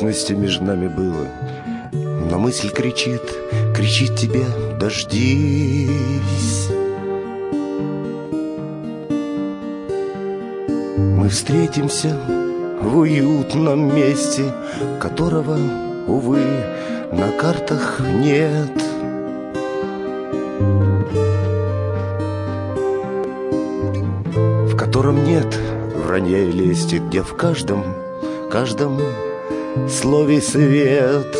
Что в сущности между нами было? Но мысль кричит, кричит тебе, дождись. Мы встретимся в уютном месте, которого, увы, на картах нет. В котором нет вранья и лести, где в каждом, каждом слове свет.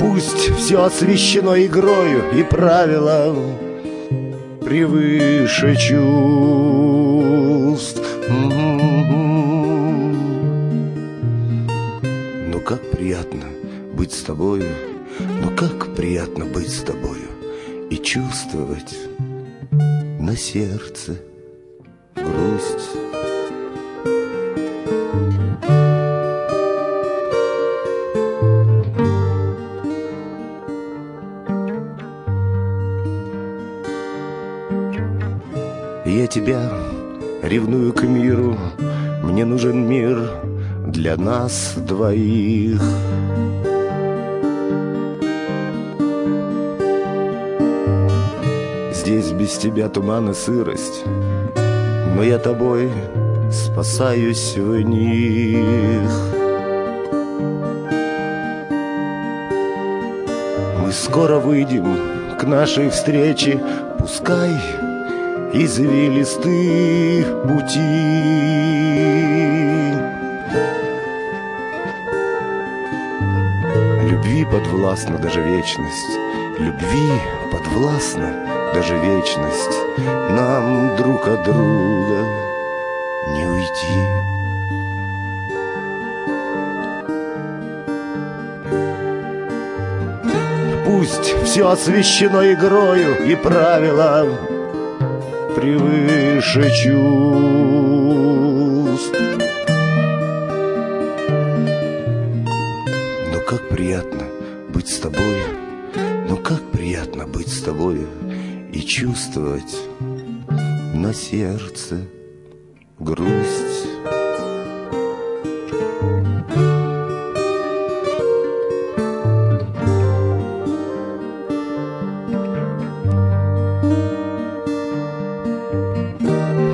Пусть все освещено игрою и правила превыше чувств. Ну как приятно быть с тобою, ну как приятно быть с тобою и чувствовать на сердце грусть. Я тебя ревную к миру, мне нужен мир для нас двоих. Здесь без тебя туман и сырость, но я тобой спасаюсь в них. Мы скоро выйдем к нашей встрече, пускай извилисты пути. Любви подвластна даже вечность, любви подвластна даже вечность. Нам друг от друга не уйти. Пусть все освещено игрою и правила превыше чувств. Но как приятно быть с тобой, но как приятно быть с тобою и чувствовать на сердце грусть.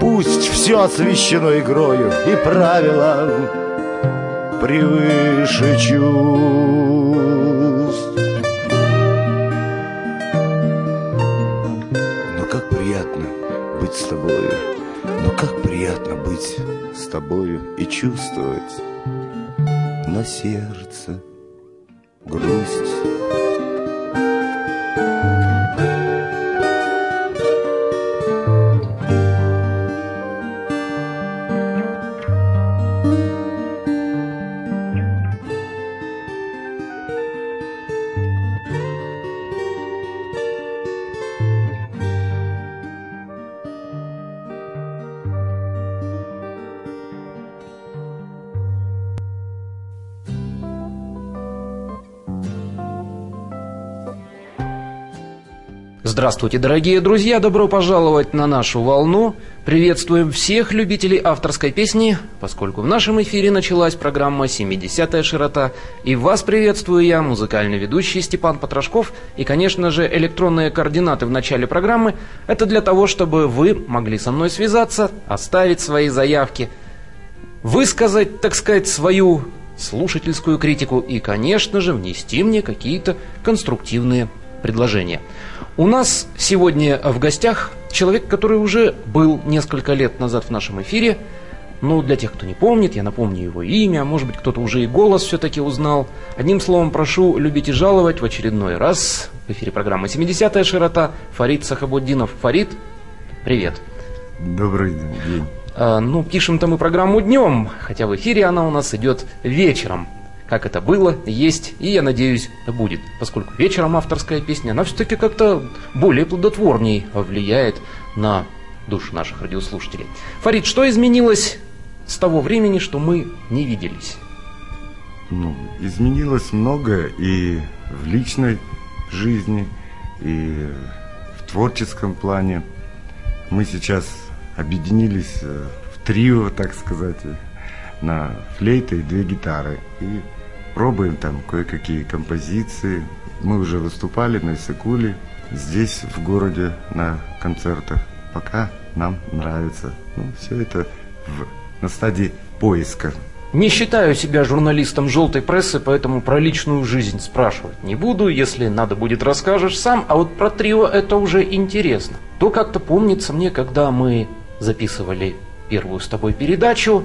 Пусть все освещено игрою и правила превыше чувств. Быть с тобою, но как приятно быть с тобою и чувствовать на сердце грусть. Здравствуйте, дорогие друзья! Добро пожаловать на нашу волну. Приветствуем всех любителей авторской песни, поскольку в нашем эфире началась программа «70-я широта». И вас приветствую я, музыкальный ведущий Степан Потрошков. И, конечно же, электронные координаты в начале программы – это для того, чтобы вы могли со мной связаться, оставить свои заявки, высказать, так сказать, свою слушательскую критику и, конечно же, внести мне какие-то конструктивные предложения. У нас сегодня в гостях человек, который уже был несколько лет назад в нашем эфире. Ну, для тех, кто не помнит, я напомню его имя, может быть, кто-то уже и голос все-таки узнал. Одним словом, прошу любить и жаловать в очередной раз в эфире программы «70-я широта» Фарид Сахабуддинов. Фарид, привет. Добрый день. А, ну, пишем-то мы программу днем, хотя в эфире она у нас идет вечером как это было, есть и, я надеюсь, будет. Поскольку вечером авторская песня, она все-таки как-то более плодотворней влияет на душу наших радиослушателей. Фарид, что изменилось с того времени, что мы не виделись? Ну, изменилось многое и в личной жизни, и в творческом плане. Мы сейчас объединились э, в трио, так сказать, на флейты и две гитары. И пробуем там кое-какие композиции. Мы уже выступали на Исакуле, здесь, в городе, на концертах. Пока нам нравится. Ну, все это в, на стадии поиска. Не считаю себя журналистом желтой прессы, поэтому про личную жизнь спрашивать не буду. Если надо будет, расскажешь сам. А вот про трио это уже интересно. То как-то помнится мне, когда мы записывали первую с тобой передачу,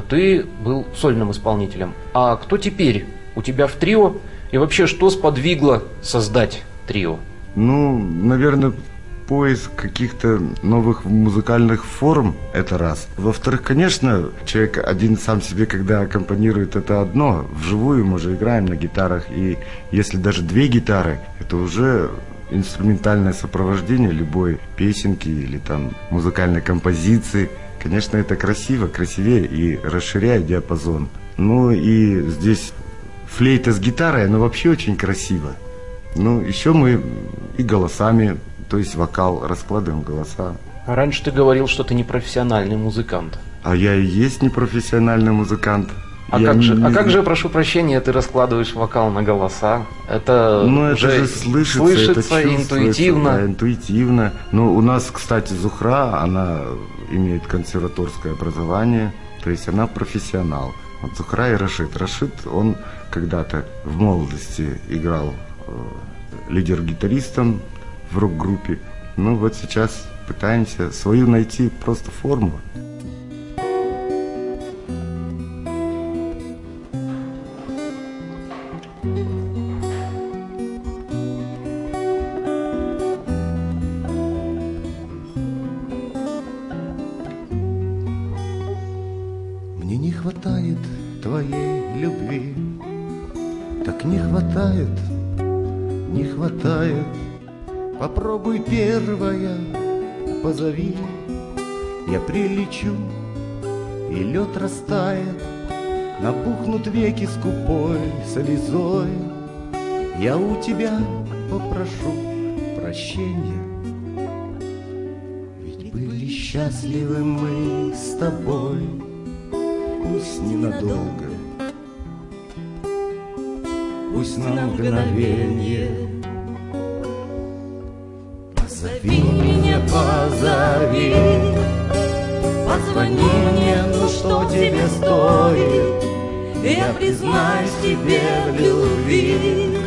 ты был сольным исполнителем. А кто теперь у тебя в трио? И вообще, что сподвигло создать трио? Ну, наверное, поиск каких-то новых музыкальных форм – это раз. Во-вторых, конечно, человек один сам себе, когда аккомпанирует, это одно. Вживую мы же играем на гитарах, и если даже две гитары, это уже инструментальное сопровождение любой песенки или там музыкальной композиции. Конечно, это красиво, красивее и расширяет диапазон. Ну и здесь флейта с гитарой, она вообще очень красиво. Ну, еще мы и голосами то есть вокал, раскладываем голоса. А раньше ты говорил, что ты не профессиональный музыкант. А я и есть непрофессиональный музыкант. А, как, же, а как же, прошу прощения, ты раскладываешь вокал на голоса? Это ну, это же слышится, слышится это интуитивно. Да, интуитивно. Ну, у нас, кстати, Зухра, она имеет консерваторское образование, то есть она профессионал. Вот Зухра и Рашид. Рашид, он когда-то в молодости играл э, лидер-гитаристом в рок-группе. Ну вот сейчас пытаемся свою найти просто форму. Скупой слезой. Я у тебя попрошу прощения, Ведь были счастливы мы с тобой, Пусть ненадолго, Пусть на мгновение Позови меня, позови. Позвони мне, ну что тебе стоит Я признаюсь тебе в любви.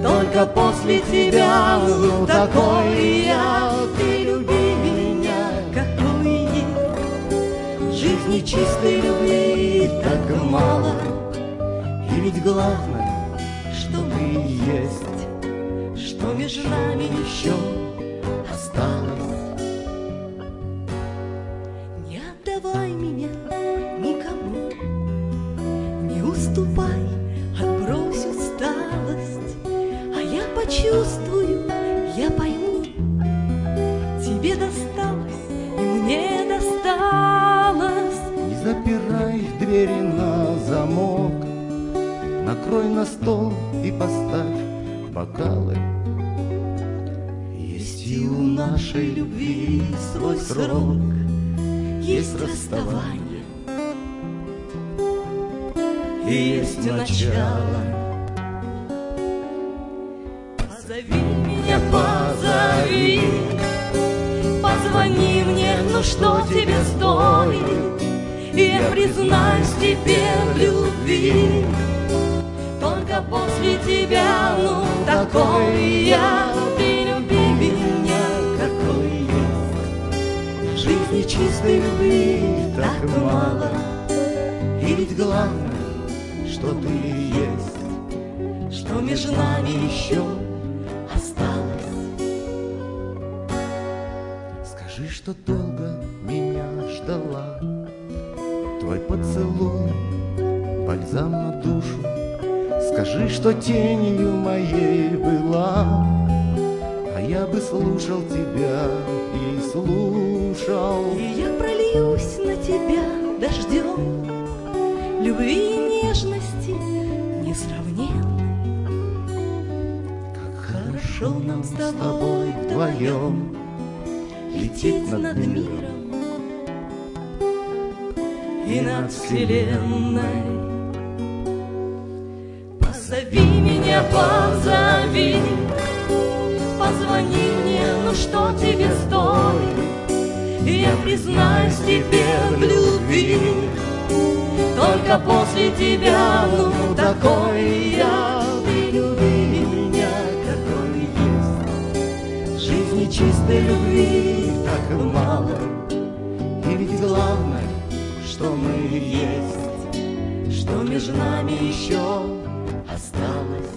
Только после тебя, ну такой я. Ты люби меня, какой Жизни чистой любви так мало. И ведь главное, что ты есть. Что между нами еще на стол и поставь бокалы. Есть и у нашей любви свой срок, есть расставание, и есть начало. Позови меня, позови, позвони мне, ну что тебе стоит, я признаюсь тебе в любви после тебя, ну такой я. Ты люби меня, какой я. Жизни чистой любви так мало. И ведь главное, что ты есть. Что между нами еще осталось. Скажи, что долго меня ждала. Твой поцелуй, бальзам на душу Скажи, что тенью моей была, А я бы слушал тебя и слушал. И я прольюсь на тебя дождем. Любви и нежности несравненной Как хорошо нам с тобой вдвоем Лететь над миром. и над вселенной признаюсь тебе в любви. Только после тебя, ну такой я. Ты люби меня, какой есть. Жизни чистой любви так мало. И ведь главное, что мы есть. Что между нами еще осталось.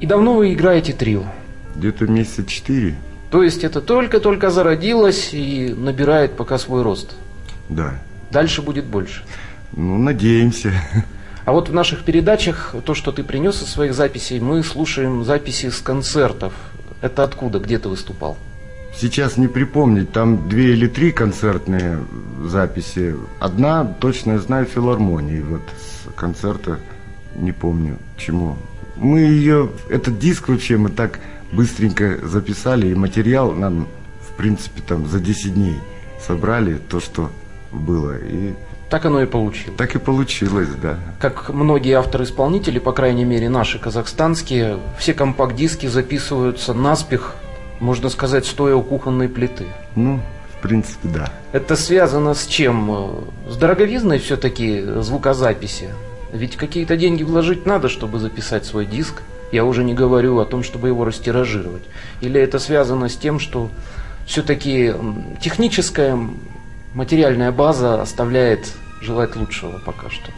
И давно вы играете трио? Где-то месяца четыре, То есть это только-только зародилось и набирает пока свой рост. да. Дальше будет больше. Ну, надеемся. А вот в наших передачах то, что ты принес из своих записей, мы слушаем записи с концертов. Это откуда? Где ты выступал? Сейчас не припомнить, там две или три концертные записи. Одна, точно я знаю, филармонии. Вот с концерта не помню чему. Мы ее, этот диск вообще мы так быстренько записали, и материал нам, в принципе, там за 10 дней собрали то, что было. И Так оно и получилось. так и получилось, да. Как многие авторы-исполнители, по крайней мере наши казахстанские, все компакт-диски записываются наспех, можно сказать, стоя у кухонной плиты. Ну, в принципе, да. Это связано с чем? С дороговизной все-таки звукозаписи. Ведь какие-то деньги вложить надо, чтобы записать свой диск. Я уже не говорю о том, чтобы его растиражировать. Или это связано с тем, что все-таки техническая материальная база оставляет желать лучшего пока что.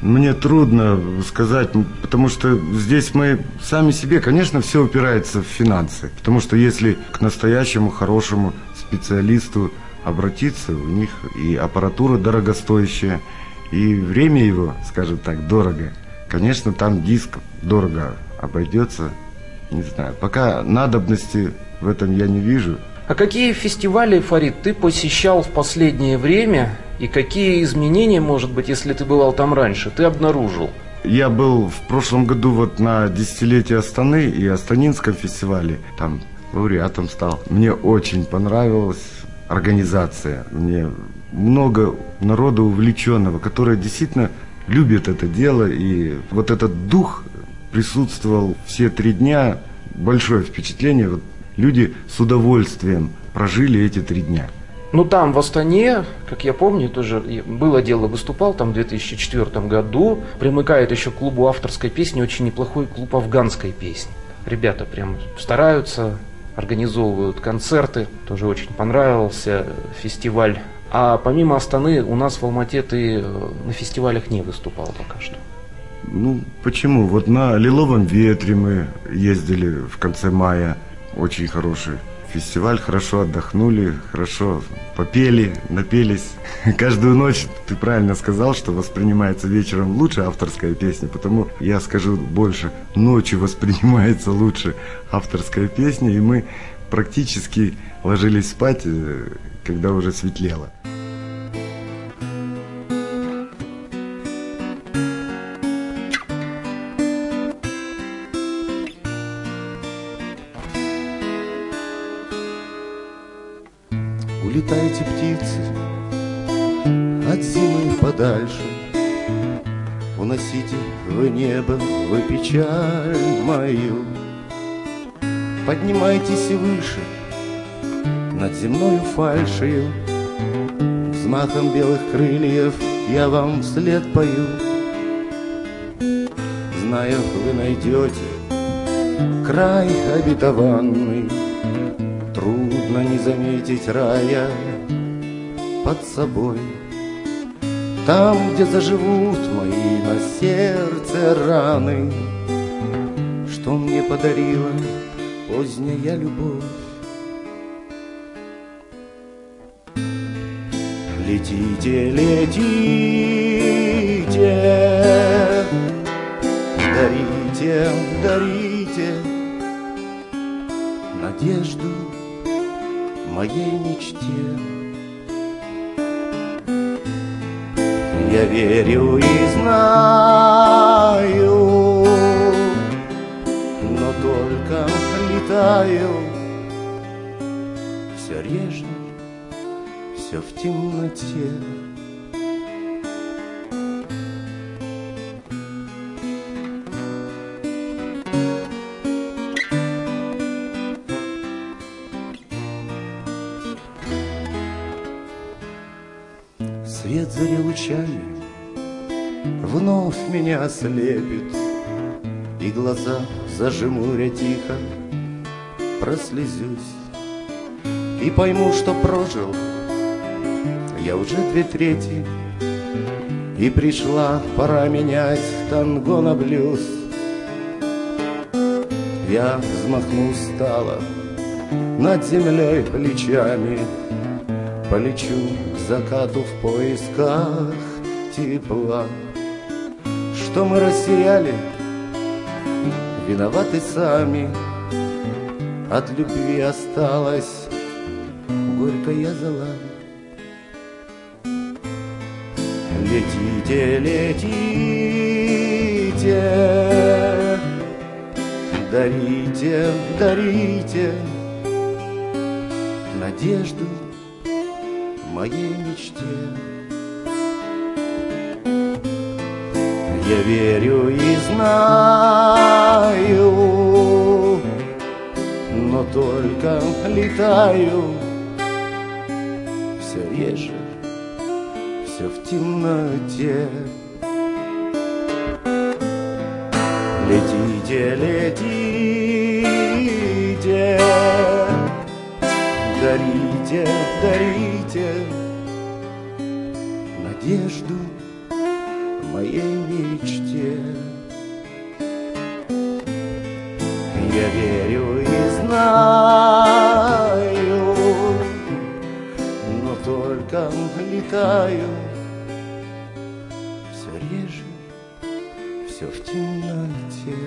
Мне трудно сказать, потому что здесь мы сами себе, конечно, все упирается в финансы. Потому что если к настоящему хорошему специалисту обратиться, у них и аппаратура дорогостоящая, и время его, скажем так, дорого. Конечно, там диск дорого обойдется. Не знаю, пока надобности в этом я не вижу. А какие фестивали, Фарид, ты посещал в последнее время? И какие изменения, может быть, если ты бывал там раньше, ты обнаружил? Я был в прошлом году вот на десятилетие Астаны и Астанинском фестивале. Там лауреатом стал. Мне очень понравилась организация. Мне много народа увлеченного, которые действительно любят это дело. И вот этот дух присутствовал все три дня. Большое впечатление. Вот люди с удовольствием прожили эти три дня. Ну, там, в Астане, как я помню, тоже было дело, выступал там в 2004 году. Примыкает еще к клубу авторской песни, очень неплохой клуб афганской песни. Ребята прям стараются, организовывают концерты. Тоже очень понравился фестиваль. А помимо Астаны у нас в Алмате ты э, на фестивалях не выступал пока что. Ну, почему? Вот на Лиловом ветре мы ездили в конце мая. Очень хороший фестиваль, хорошо отдохнули, хорошо попели, напелись. Каждую ночь, ты правильно сказал, что воспринимается вечером лучше авторская песня, потому я скажу больше, ночью воспринимается лучше авторская песня, и мы практически ложились спать, э, когда уже светлело. Уносите в небо вы печаль мою. Поднимайтесь выше над земною фальшею Взмахом белых крыльев я вам вслед пою. Знаю, вы найдете край обетованный. Трудно не заметить рая под собой Там, где заживут мои на сердце раны Что мне подарила поздняя любовь Летите, летите Дарите, дарите Надежду моей мечте. Я верю и знаю, но только летаю все реже, все в темноте. Зари лучами Вновь меня ослепит И глаза зажмуря тихо Прослезюсь. И пойму, что прожил Я уже две трети И пришла пора менять танго на блюз. Я взмахну устало Над землей плечами Полечу закату в поисках тепла. Что мы растеряли, виноваты сами. От любви осталась горькая зола Летите, летите. Дарите, дарите Надежду моей мечте. Я верю и знаю, но только летаю все реже, все в темноте. Летите, летите, дарите, дарите надежду моей мечте. Я верю и знаю, но только летаю все реже, все в темноте.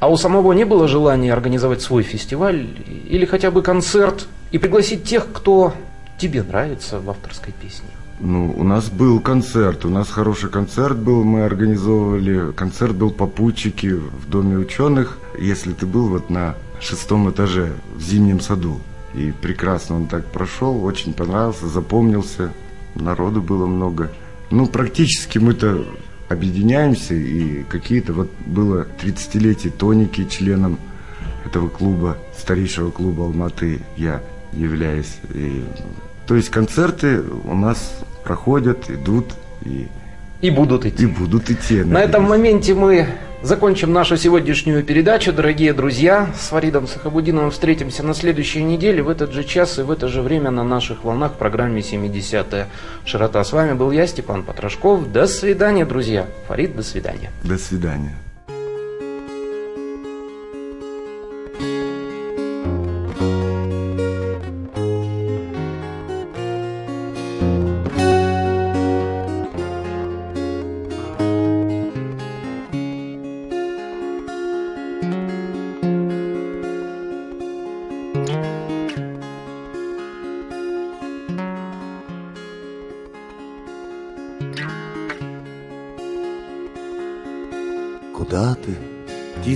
А у самого не было желания организовать свой фестиваль или хотя бы концерт и пригласить тех, кто тебе нравится в авторской песне? Ну, у нас был концерт, у нас хороший концерт был, мы организовывали, концерт был попутчики в Доме ученых, если ты был вот на шестом этаже в Зимнем саду. И прекрасно он так прошел, очень понравился, запомнился, народу было много. Ну, практически мы-то объединяемся, и какие-то, вот было 30-летие Тоники членом этого клуба, старейшего клуба Алматы, я являюсь. И, то есть концерты у нас проходят, идут и, И будут идти. и будут идти. На этом моменте мы закончим нашу сегодняшнюю передачу, дорогие друзья. С Фаридом Сахабудиновым встретимся на следующей неделе в этот же час и в это же время на наших волнах в программе «70-я широта». С вами был я, Степан Потрошков. До свидания, друзья. Фарид, до свидания. До свидания.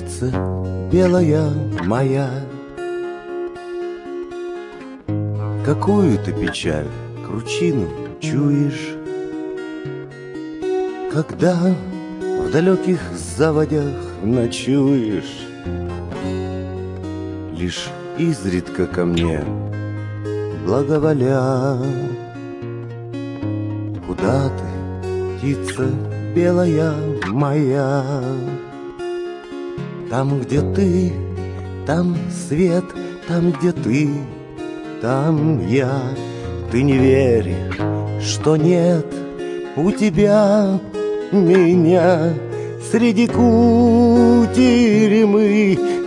Птица белая моя? Какую ты печаль, кручину чуешь? Когда в далеких заводях ночуешь, Лишь изредка ко мне благоволя. Куда ты, птица белая моя? Там, где ты, там свет, там, где ты, там я. Ты не веришь, что нет у тебя меня. Среди кутеремы,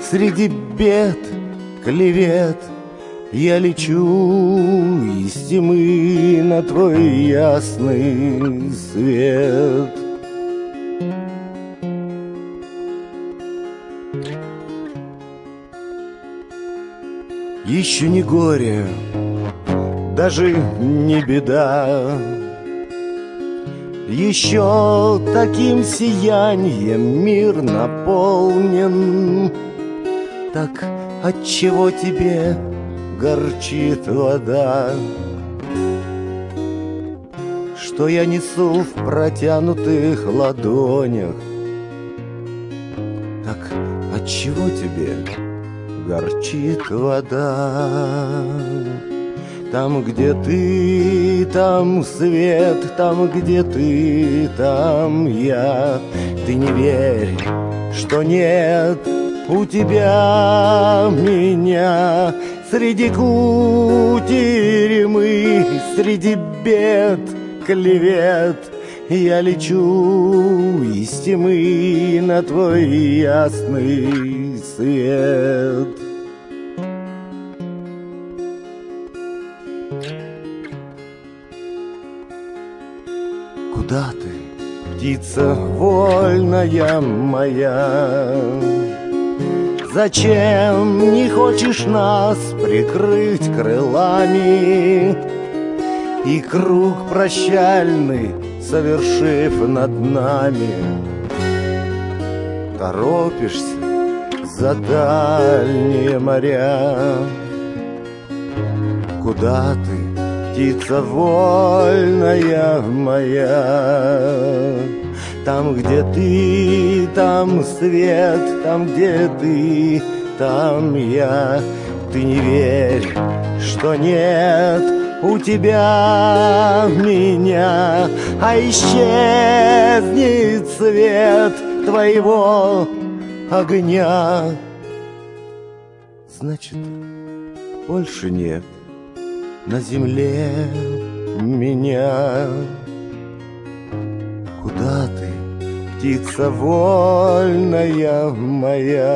среди бед, клевет. Я лечу из тьмы на твой ясный свет еще не горе, даже не беда. Еще таким сиянием мир наполнен. Так отчего тебе горчит вода? Что я несу в протянутых ладонях? Горчит вода? Там, где ты, там свет, там, где ты, там я. Ты не верь, что нет у тебя меня Среди кутеремы, среди бед, клевет Я лечу из тьмы на твой ясный свет птица вольная моя? Зачем не хочешь нас прикрыть крылами? И круг прощальный совершив над нами Торопишься за дальние моря. Куда ты, птица вольная моя? Там, где ты, там свет, там, где ты, там я. Ты не верь, что нет у тебя меня, а исчезнет свет твоего огня. Значит, больше нет на земле меня. Куда ты, птица вольная моя?